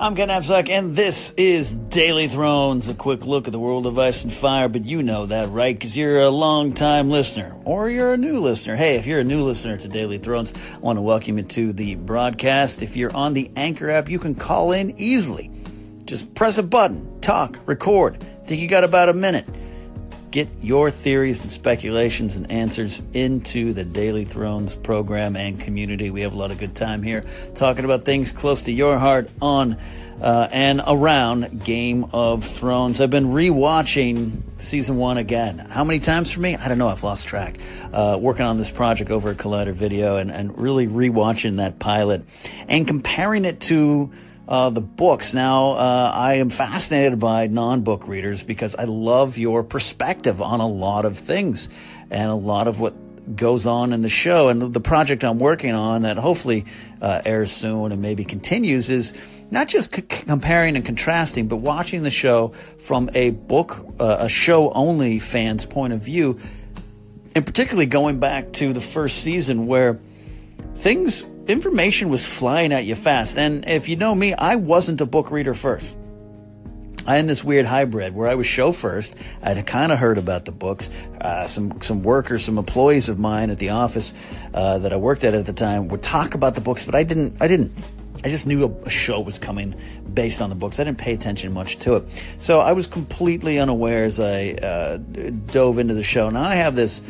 I'm Ken Napzok, and this is Daily Thrones, a quick look at the world of ice and fire. But you know that, right? Because you're a long-time listener, or you're a new listener. Hey, if you're a new listener to Daily Thrones, I want to welcome you to the broadcast. If you're on the Anchor app, you can call in easily. Just press a button, talk, record. Think you got about a minute. Get your theories and speculations and answers into the Daily Thrones program and community. We have a lot of good time here talking about things close to your heart on uh, and around Game of Thrones. I've been rewatching season one again. How many times for me? I don't know. I've lost track. Uh, working on this project over at Collider Video and, and really rewatching that pilot and comparing it to uh, the books. Now, uh, I am fascinated by non book readers because I love your perspective on a lot of things and a lot of what goes on in the show. And the project I'm working on that hopefully uh, airs soon and maybe continues is not just c- comparing and contrasting, but watching the show from a book, uh, a show only fan's point of view. And particularly going back to the first season where things information was flying at you fast. And if you know me, I wasn't a book reader first. I am this weird hybrid where I was show first. I'd kind of heard about the books. Uh, some some workers, some employees of mine at the office uh, that I worked at at the time would talk about the books, but I didn't. I didn't. I just knew a, a show was coming based on the books. I didn't pay attention much to it, so I was completely unaware as I uh, dove into the show. Now I have this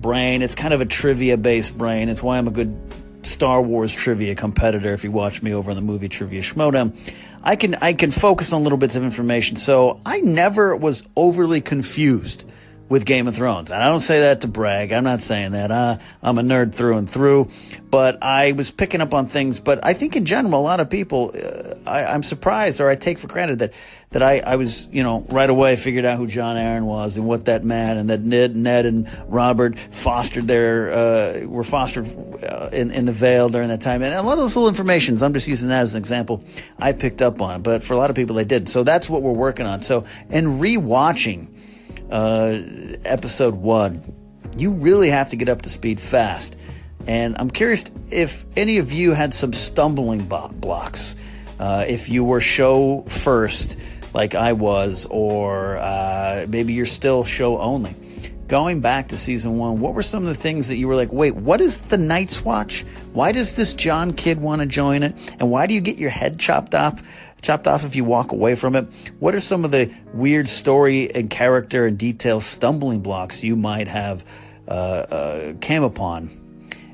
brain. It's kind of a trivia based brain. It's why I'm a good Star Wars trivia competitor. If you watch me over on the movie Trivia Schmoedown, I can I can focus on little bits of information. So I never was overly confused with Game of Thrones. And I don't say that to brag. I'm not saying that. Uh, I'm a nerd through and through. But I was picking up on things. But I think in general, a lot of people, uh, I, am surprised or I take for granted that, that I, I was, you know, right away figured out who Jon Arryn was and what that meant and that Ned, Ned and Robert fostered their, uh, were fostered uh, in, in the Vale during that time. And a lot of those little informations, I'm just using that as an example, I picked up on. But for a lot of people, they did. So that's what we're working on. So, and rewatching, uh, episode one, you really have to get up to speed fast. And I'm curious if any of you had some stumbling blocks. Uh, if you were show first, like I was, or uh, maybe you're still show only. Going back to season one, what were some of the things that you were like, wait, what is the Night's Watch? Why does this Jon kid want to join it? And why do you get your head chopped off chopped off if you walk away from it. What are some of the weird story and character and detail stumbling blocks you might have uh, uh, came upon?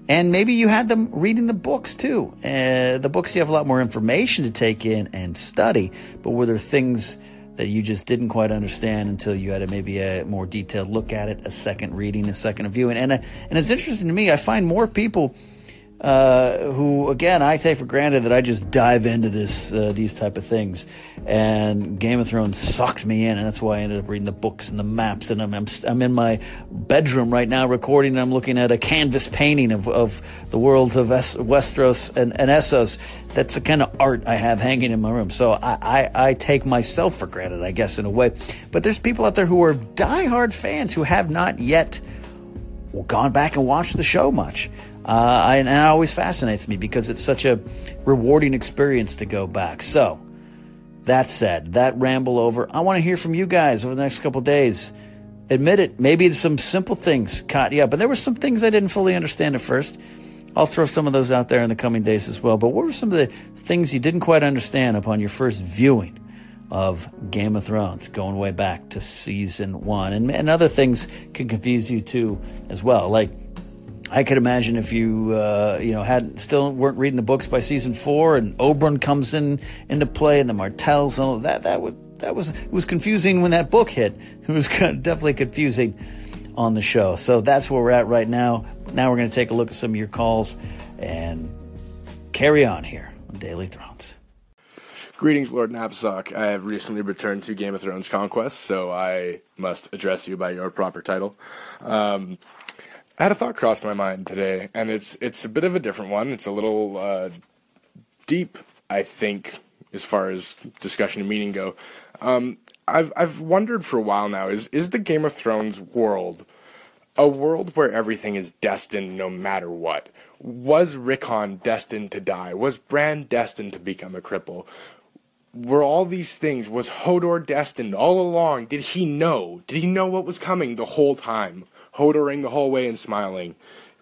And maybe you had them reading the books too. Uh, the books you have a lot more information to take in and study, but were there things that you just didn't quite understand until you had a, maybe a more detailed look at it, a second reading, a second view? And and it's interesting to me. I find more people uh, who again I take for granted that I just dive into this uh, these type of things, and Game of Thrones sucked me in, and that's why I ended up reading the books and the maps. And I'm I'm, I'm in my bedroom right now recording, and I'm looking at a canvas painting of, of the worlds of es- Westeros and, and Essos. That's the kind of art I have hanging in my room. So I, I I take myself for granted, I guess, in a way. But there's people out there who are diehard fans who have not yet gone back and watched the show much. Uh, I, and it always fascinates me because it's such a rewarding experience to go back. So, that said, that ramble over. I want to hear from you guys over the next couple days. Admit it, maybe some simple things caught you up. And there were some things I didn't fully understand at first. I'll throw some of those out there in the coming days as well. But what were some of the things you didn't quite understand upon your first viewing of Game of Thrones, going way back to season one? And, and other things can confuse you too, as well. Like, I could imagine if you uh, you know had still weren't reading the books by season four, and Oberyn comes in into play, and the Martells and all that. That would that was it was confusing when that book hit. It was definitely confusing on the show. So that's where we're at right now. Now we're going to take a look at some of your calls and carry on here on Daily Thrones. Greetings, Lord Napzok. I have recently returned to Game of Thrones Conquest, so I must address you by your proper title. Um, I had a thought cross my mind today, and it's it's a bit of a different one. It's a little uh, deep, I think, as far as discussion and meaning go. Um, I've I've wondered for a while now is is the Game of Thrones world a world where everything is destined no matter what? Was Rickon destined to die? Was Bran destined to become a cripple? were all these things was Hodor destined all along? Did he know? Did he know what was coming the whole time? Hodoring the whole way and smiling.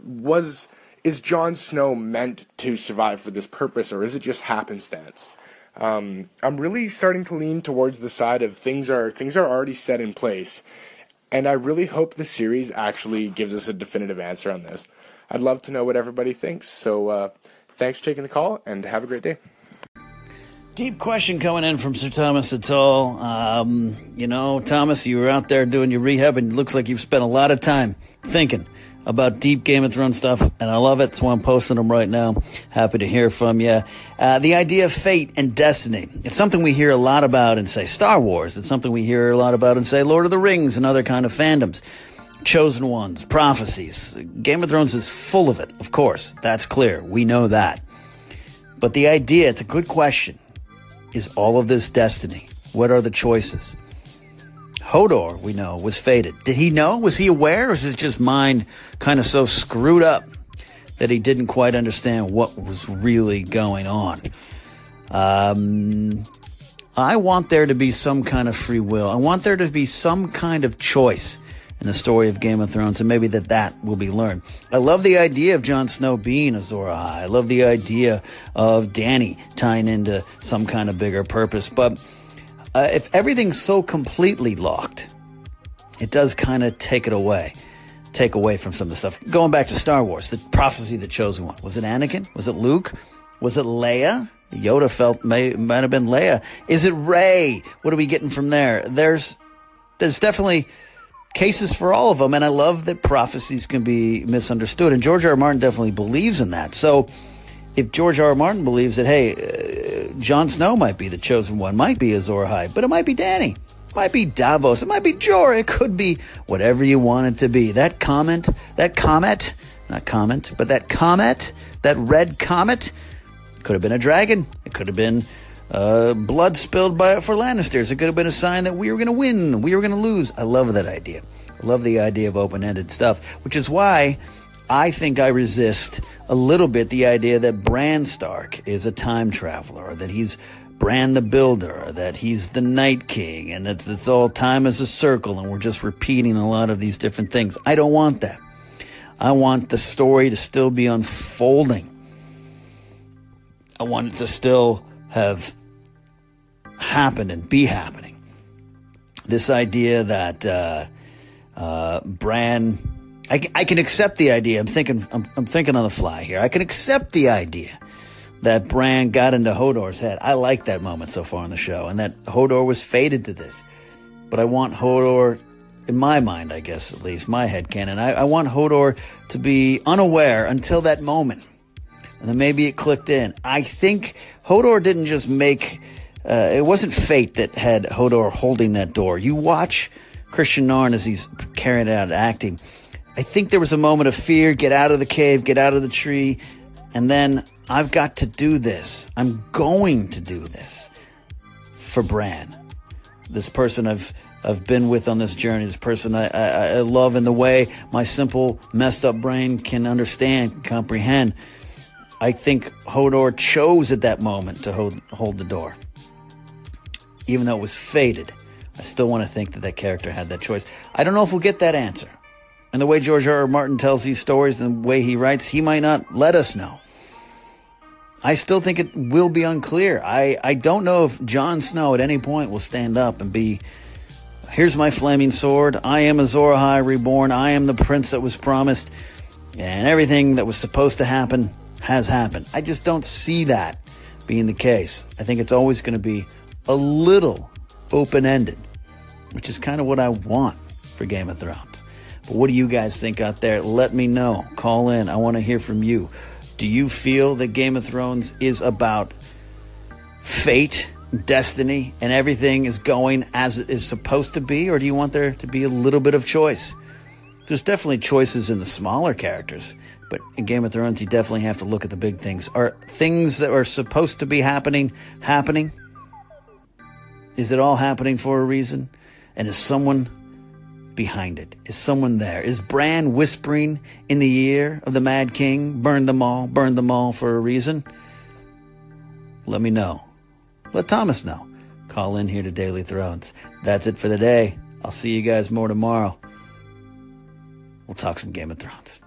Was is Jon Snow meant to survive for this purpose, or is it just happenstance? Um, I'm really starting to lean towards the side of things are things are already set in place, and I really hope the series actually gives us a definitive answer on this. I'd love to know what everybody thinks. So, uh, thanks for taking the call, and have a great day. Deep question coming in from Sir Thomas Atall. Um, you know, Thomas, you were out there doing your rehab, and it looks like you've spent a lot of time thinking about deep Game of Thrones stuff, and I love it. Why I'm posting them right now. Happy to hear from you. Uh, the idea of fate and destiny. It's something we hear a lot about in, say, Star Wars. It's something we hear a lot about in, say, Lord of the Rings and other kind of fandoms. Chosen ones, prophecies. Game of Thrones is full of it, of course. That's clear. We know that. But the idea, it's a good question is all of this destiny? What are the choices? Hodor, we know, was fated. Did he know? Was he aware? Or is his just mind kind of so screwed up that he didn't quite understand what was really going on? Um, I want there to be some kind of free will. I want there to be some kind of choice in the story of Game of Thrones, and maybe that that will be learned. I love the idea of Jon Snow being Azor Ahai. I love the idea of Dany tying into some kind of bigger purpose. But uh, if everything's so completely locked, it does kind of take it away, take away from some of the stuff. Going back to Star Wars, the prophecy, the chosen one. Was it Anakin? Was it Luke? Was it Leia? Yoda felt may might have been Leia. Is it Rey? What are we getting from there? There's there's definitely cases for all of them. And I love that prophecies can be misunderstood. And George R. R. Martin definitely believes in that. So if George R. R. Martin believes that, hey, uh, Jon Snow might be the chosen one, might be Azor Ahai, but it might be Dany. It might be Davos. It might be Jorah. It could be whatever you want it to be. That comment, that comet, not comment, but that comet, that red comet, could have been a dragon. It could have been uh, blood spilled by for Lannisters. It could have been a sign that we were going to win, we were going to lose. I love that idea. I love the idea of open-ended stuff, which is why I think I resist a little bit the idea that Bran Stark is a time traveler, or that he's Bran the Builder, or that he's the Night King, and that it's all time as a circle, and we're just repeating a lot of these different things. I don't want that. I want the story to still be unfolding. I want it to still have happened and be happening. This idea that uh, uh, Bran, I, I, can accept the idea. I'm thinking, I'm, I'm thinking on the fly here. I can accept the idea that Bran got into Hodor's head. I like that moment so far in the show, and that Hodor was fated to this. But I want Hodor, in my mind, I guess at least my head canon, I, I want Hodor to be unaware until that moment and then maybe it clicked in. I think Hodor didn't just make. Uh, it wasn't fate that had Hodor holding that door. You watch Kristian Nairn as he's carrying out acting. I think there was a moment of fear. Get out of the cave. Get out of the tree. And then I've got to do this. I'm going to do this for Bran. This person I've I've been with on this journey. This person I, I, I love in the way my simple, messed up brain can understand, comprehend. I think Hodor chose at that moment to hold, hold the door. Even though it was fated, I still want to think that that character had that choice. I don't know if we'll get that answer. And the way George R. R. Martin tells these stories and the way he writes, he might not let us know. I still think it will be unclear. I, I don't know if Jon Snow at any point will stand up and be, here's my flaming sword. I am Azor Ahai reborn. I am the prince that was promised. And everything that was supposed to happen has happened. I just don't see that being the case. I think it's always going to be a little open ended, which is kind of what I want for Game of Thrones. But what do you guys think out there? Let me know. Call in. I want to hear from you. Do you feel that Game of Thrones is about fate destiny and everything is going as it is supposed to be, or do you want there to be a little bit of choice? There's definitely choices in the smaller characters, but in Game of Thrones, you definitely have to look at the big things. Are things that are supposed to be happening happening? Is it all happening for a reason? And is someone behind it? Is someone there? Is Bran whispering in the ear of the Mad King, burn them all, burn them all for a reason? Let me know. Let Thomas know. Call in here to Daily Thrones. That's it for the day. I'll see you guys more tomorrow. We'll talk some Game of Thrones.